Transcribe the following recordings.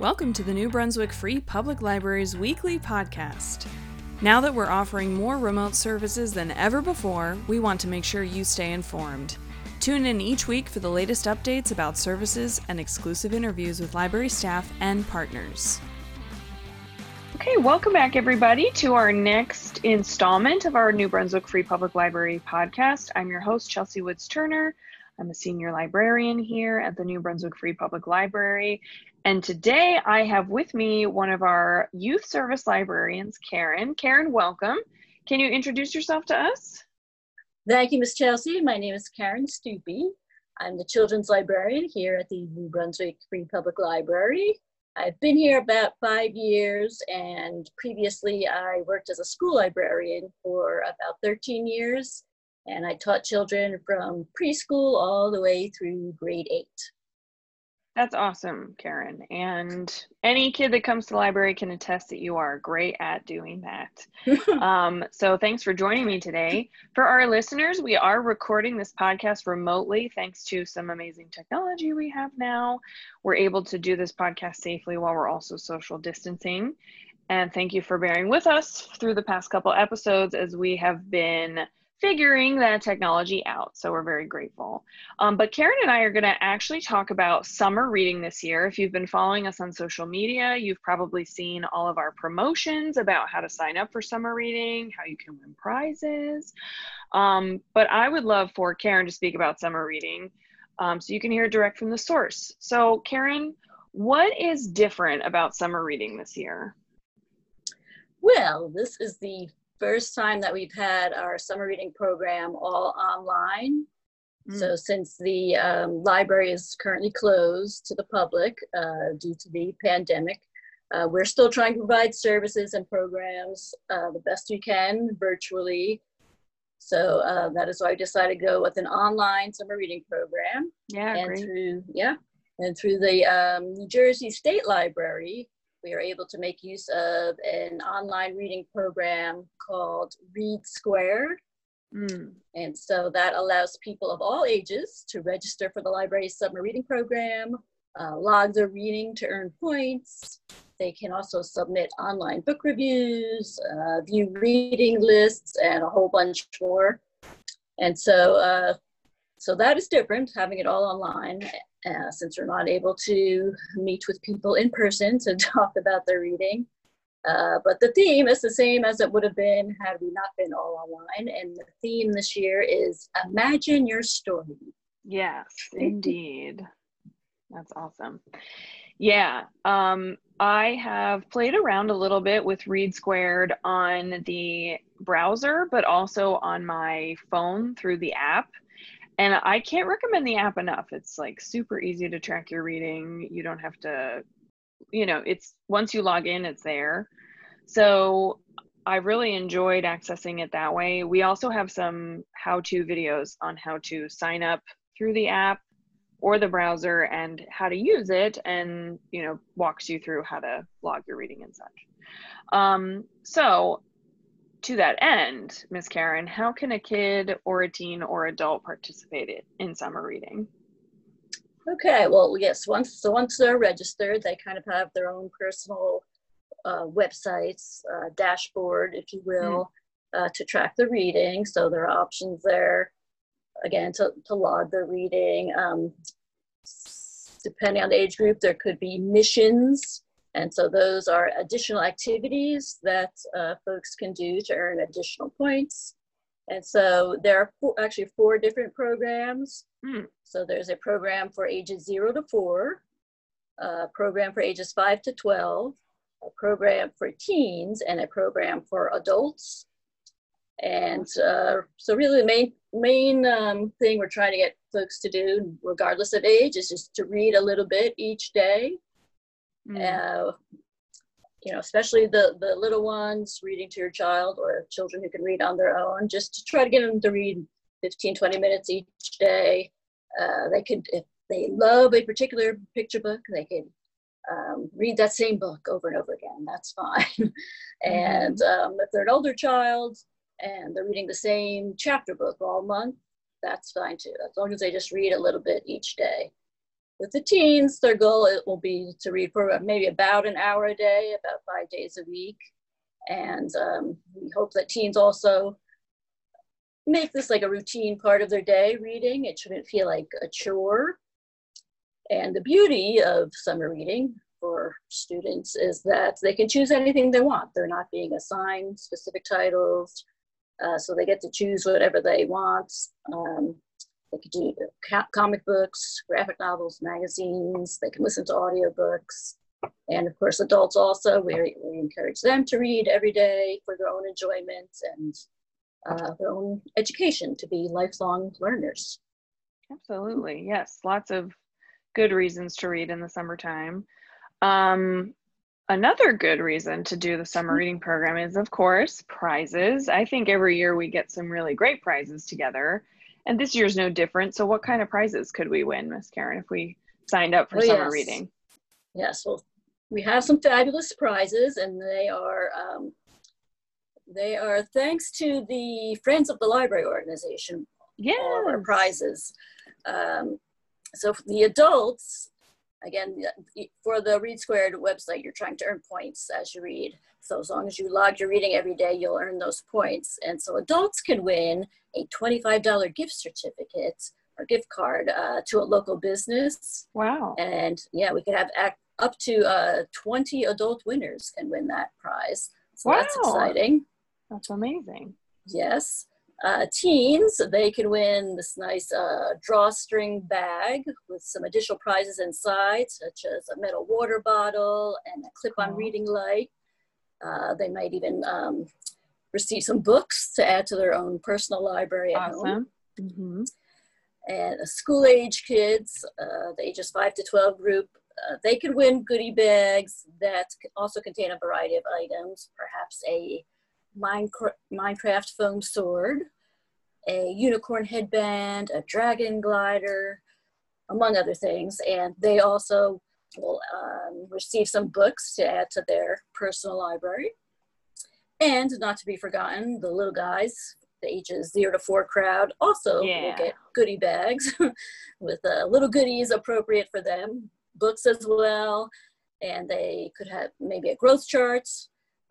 Welcome to the New Brunswick Free Public Library's weekly podcast. Now that we're offering more remote services than ever before, we want to make sure you stay informed. Tune in each week for the latest updates about services and exclusive interviews with library staff and partners. Okay, welcome back, everybody, to our next installment of our New Brunswick Free Public Library podcast. I'm your host, Chelsea Woods Turner. I'm a senior librarian here at the New Brunswick Free Public Library. And today I have with me one of our youth service librarians, Karen. Karen, welcome. Can you introduce yourself to us? Thank you, Ms. Chelsea. My name is Karen Stupi. I'm the children's librarian here at the New Brunswick Free Public Library. I've been here about five years, and previously I worked as a school librarian for about 13 years and I taught children from preschool all the way through grade eight. That's awesome, Karen. And any kid that comes to the library can attest that you are great at doing that. um, so thanks for joining me today. For our listeners, we are recording this podcast remotely thanks to some amazing technology we have now. We're able to do this podcast safely while we're also social distancing. And thank you for bearing with us through the past couple episodes as we have been figuring that technology out. So we're very grateful. Um, but Karen and I are going to actually talk about summer reading this year. If you've been following us on social media, you've probably seen all of our promotions about how to sign up for summer reading, how you can win prizes. Um, but I would love for Karen to speak about summer reading um, so you can hear it direct from the source. So, Karen, what is different about summer reading this year? Well, this is the first time that we've had our summer reading program all online. Mm. So since the um, library is currently closed to the public uh, due to the pandemic, uh, we're still trying to provide services and programs uh, the best we can virtually. So uh, that is why I decided to go with an online summer reading program. Yeah, and great. through yeah, and through the um, New Jersey State Library, we are able to make use of an online reading program called Read Squared. Mm. And so that allows people of all ages to register for the library's summer reading program, uh, log their reading to earn points. They can also submit online book reviews, uh, view reading lists, and a whole bunch more. And so, uh, so that is different, having it all online uh, since we're not able to meet with people in person to talk about their reading. Uh, but the theme is the same as it would have been had we not been all online. And the theme this year is Imagine Your Story. Yes, indeed. That's awesome. Yeah, um, I have played around a little bit with Read Squared on the browser, but also on my phone through the app. And I can't recommend the app enough. It's like super easy to track your reading. You don't have to, you know, it's once you log in, it's there. So I really enjoyed accessing it that way. We also have some how to videos on how to sign up through the app or the browser and how to use it and you know walks you through how to log your reading and such um, so to that end, Miss Karen, how can a kid or a teen or adult participate in summer reading? Okay, well, yes, once so once they're registered, they kind of have their own personal uh, websites, uh, dashboard, if you will, mm. uh, to track the reading. So there are options there, again, to, to log the reading. Um, depending on the age group, there could be missions and so those are additional activities that uh, folks can do to earn additional points. And so there are four, actually four different programs. Mm. So there's a program for ages zero to four, a program for ages five to 12, a program for teens, and a program for adults. And uh, so really the main, main um, thing we're trying to get folks to do, regardless of age, is just to read a little bit each day Mm. Uh, you know, especially the, the little ones reading to your child or children who can read on their own, just to try to get them to read 15, 20 minutes each day. Uh, they could, if they love a particular picture book, they could um, read that same book over and over again. That's fine. mm-hmm. And um, if they're an older child and they're reading the same chapter book all month, that's fine too, as long as they just read a little bit each day. With the teens, their goal it will be to read for maybe about an hour a day, about five days a week. And um, we hope that teens also make this like a routine part of their day reading. It shouldn't feel like a chore. And the beauty of summer reading for students is that they can choose anything they want. They're not being assigned specific titles, uh, so they get to choose whatever they want. Um, they could do comic books, graphic novels, magazines. They can listen to audiobooks. And of course, adults also, we, we encourage them to read every day for their own enjoyment and uh, their own education to be lifelong learners. Absolutely. Yes. Lots of good reasons to read in the summertime. Um, another good reason to do the summer reading program is, of course, prizes. I think every year we get some really great prizes together. And this year's no different. So, what kind of prizes could we win, Miss Karen, if we signed up for oh, summer yes. reading? Yes, well, we have some fabulous prizes, and they are um, they are thanks to the Friends of the Library organization. Yeah, our prizes. Um, so for the adults, again, for the Read Squared website, you're trying to earn points as you read. So as long as you log your reading every day, you'll earn those points. And so adults can win a $25 gift certificate or gift card uh, to a local business. Wow. And yeah, we could have up to uh, 20 adult winners can win that prize. So wow. that's exciting. That's amazing. Yes. Uh, teens, they can win this nice uh, drawstring bag with some additional prizes inside, such as a metal water bottle and a clip-on reading light. Uh, they might even um, receive some books to add to their own personal library at awesome. home. Mm-hmm. And school age kids, uh, the ages 5 to 12 group, uh, they can win goodie bags that also contain a variety of items, perhaps a Minecraft foam sword, a unicorn headband, a dragon glider, among other things. And they also will um, receive some books to add to their personal library. And not to be forgotten, the little guys, the ages zero to four crowd, also yeah. will get goodie bags with uh, little goodies appropriate for them, books as well. And they could have maybe a growth chart,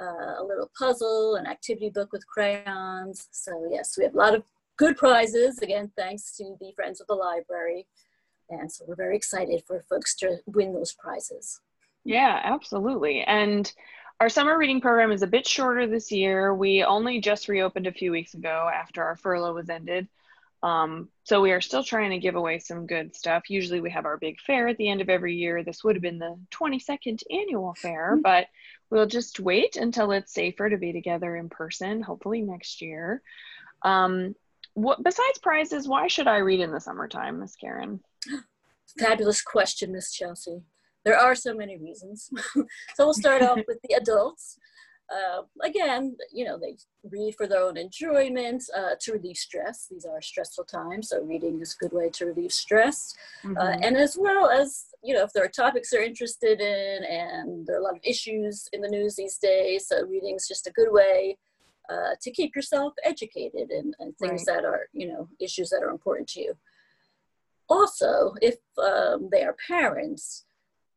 uh, a little puzzle, an activity book with crayons. So yes, we have a lot of good prizes, again, thanks to the Friends of the Library. And so we're very excited for folks to win those prizes. Yeah, absolutely. And our summer reading program is a bit shorter this year. We only just reopened a few weeks ago after our furlough was ended. Um, so we are still trying to give away some good stuff. Usually we have our big fair at the end of every year. This would have been the 22nd annual fair, mm-hmm. but we'll just wait until it's safer to be together in person, hopefully next year. Um, what besides prizes, why should I read in the summertime, Miss Karen? Fabulous question, Miss Chelsea. There are so many reasons. so we'll start off with the adults. Uh, again, you know, they read for their own enjoyment, uh, to relieve stress. These are stressful times, so reading is a good way to relieve stress. Uh, mm-hmm. Uh, and as well as, you know, if there are topics they're interested in and there are a lot of issues in the news these days, so reading is just a good way uh, to keep yourself educated and, and things right. that are, you know, issues that are important to you. Also, if um, they are parents,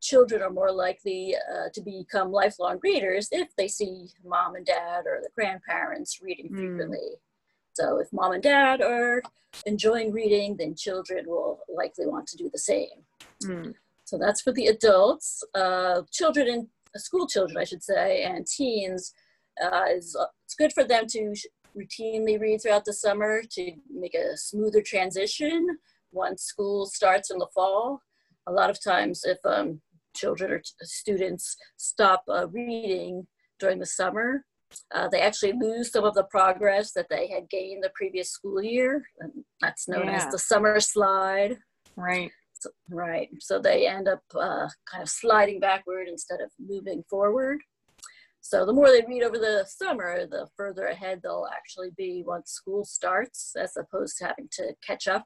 children are more likely uh, to become lifelong readers if they see mom and dad or the grandparents reading mm. frequently. So if mom and dad are enjoying reading, then children will likely want to do the same. Mm. So that's for the adults. Uh, children and uh, school children, I should say, and teens, uh, is, uh, it's good for them to routinely read throughout the summer to make a smoother transition once school starts in the fall. A lot of times if um, children or students stop uh, reading during the summer, uh, they actually lose some of the progress that they had gained the previous school year. And that's known yeah. as the summer slide. Right. So, right. So they end up uh, kind of sliding backward instead of moving forward. So the more they read over the summer, the further ahead they'll actually be once school starts, as opposed to having to catch up.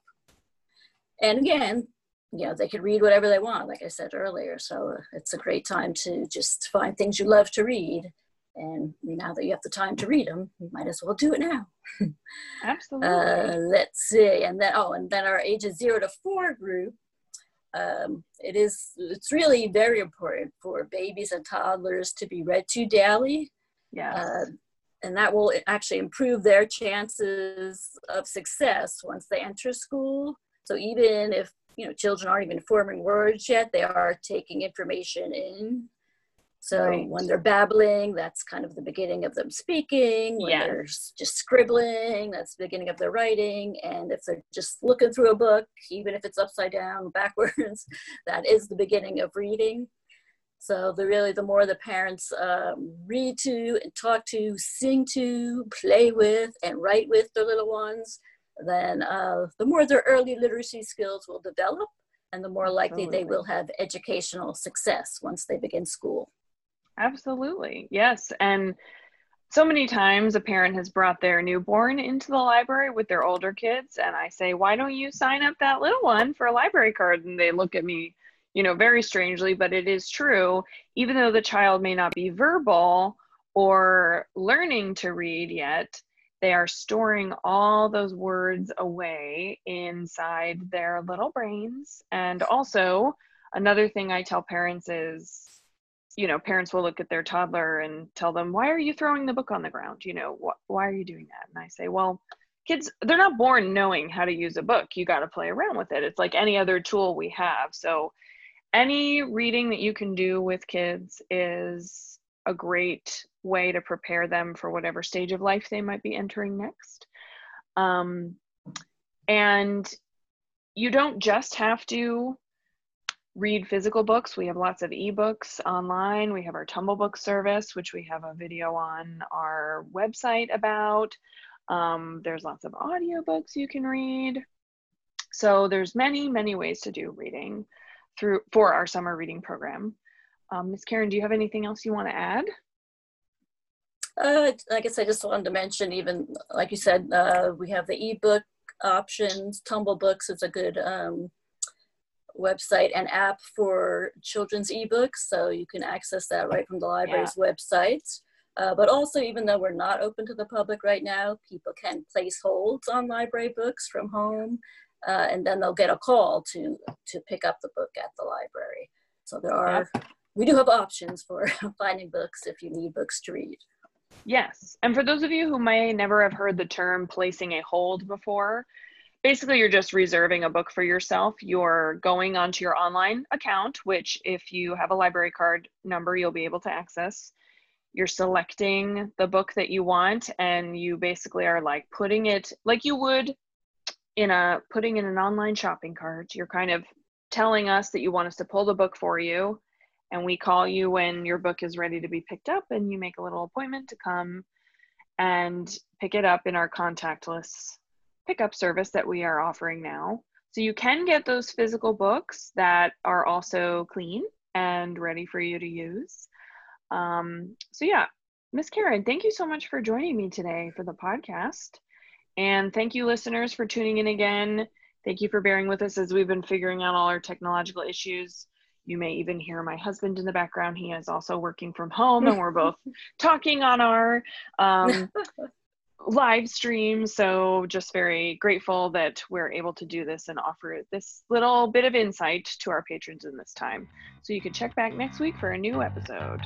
And again, you know, they can read whatever they want, like I said earlier. So it's a great time to just find things you love to read. And now that you have the time to read them, you might as well do it now. Absolutely. Uh, let's see. And then, oh, and then our ages zero to four group, Um, it is, it's really very important for babies and toddlers to be read to daily. Yeah. Uh, and that will actually improve their chances of success once they enter school. So even if you know children aren't even forming words yet, they are taking information in. So right. when they're babbling, that's kind of the beginning of them speaking. When yes. they're just scribbling, that's the beginning of their writing. And if they're just looking through a book, even if it's upside down, backwards, that is the beginning of reading. So the really the more the parents um, read to and talk to, sing to, play with, and write with their little ones, then uh, the more their early literacy skills will develop, and the more likely Absolutely. they will have educational success once they begin school. Absolutely, yes, and so many times a parent has brought their newborn into the library with their older kids and i say why don't you sign up that little one for a library card and they look at me you know, very strangely, but it is true. Even though the child may not be verbal or learning to read yet, they are storing all those words away inside their little brains. And also, another thing I tell parents is, you know, parents will look at their toddler and tell them, Why are you throwing the book on the ground? You know, wh- why are you doing that? And I say, Well, kids, they're not born knowing how to use a book. You got to play around with it. It's like any other tool we have. So, any reading that you can do with kids is a great way to prepare them for whatever stage of life they might be entering next. Um, and you don't just have to read physical books. We have lots of ebooks online. We have our Tumblebook service, which we have a video on our website about. Um, there's lots of audiobooks you can read. So there's many, many ways to do reading through for our summer reading program. Um. Karen, do you have anything else you want to add? Uh, I guess I just wanted to mention, even like you said, uh, we have the ebook options. Tumble Books is a good um, website and app for children's ebooks, so you can access that right from the library's yeah. website. Uh, but also, even though we're not open to the public right now, people can place holds on library books from home uh, and then they'll get a call to to pick up the book at the library. So there are we do have options for finding books if you need books to read. Yes, and for those of you who may never have heard the term placing a hold before, basically you're just reserving a book for yourself. You're going onto your online account, which if you have a library card number, you'll be able to access. You're selecting the book that you want, and you basically are like putting it like you would in a putting in an online shopping cart you're kind of telling us that you want us to pull the book for you and we call you when your book is ready to be picked up and you make a little appointment to come and pick it up in our contactless pickup service that we are offering now so you can get those physical books that are also clean and ready for you to use um, so yeah miss karen thank you so much for joining me today for the podcast and thank you, listeners, for tuning in again. Thank you for bearing with us as we've been figuring out all our technological issues. You may even hear my husband in the background. He is also working from home, and we're both talking on our um, live stream. So, just very grateful that we're able to do this and offer this little bit of insight to our patrons in this time. So, you can check back next week for a new episode.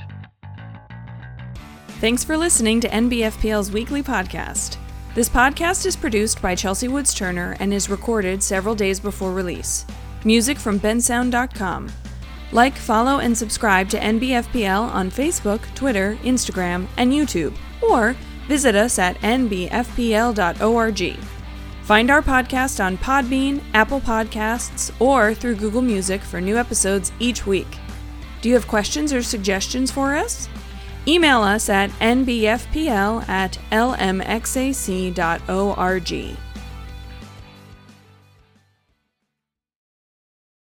Thanks for listening to NBFPL's weekly podcast. This podcast is produced by Chelsea Woods Turner and is recorded several days before release. Music from bensound.com. Like, follow, and subscribe to NBFPL on Facebook, Twitter, Instagram, and YouTube, or visit us at nbfpl.org. Find our podcast on Podbean, Apple Podcasts, or through Google Music for new episodes each week. Do you have questions or suggestions for us? Email us at nbfpl at lmxac.org.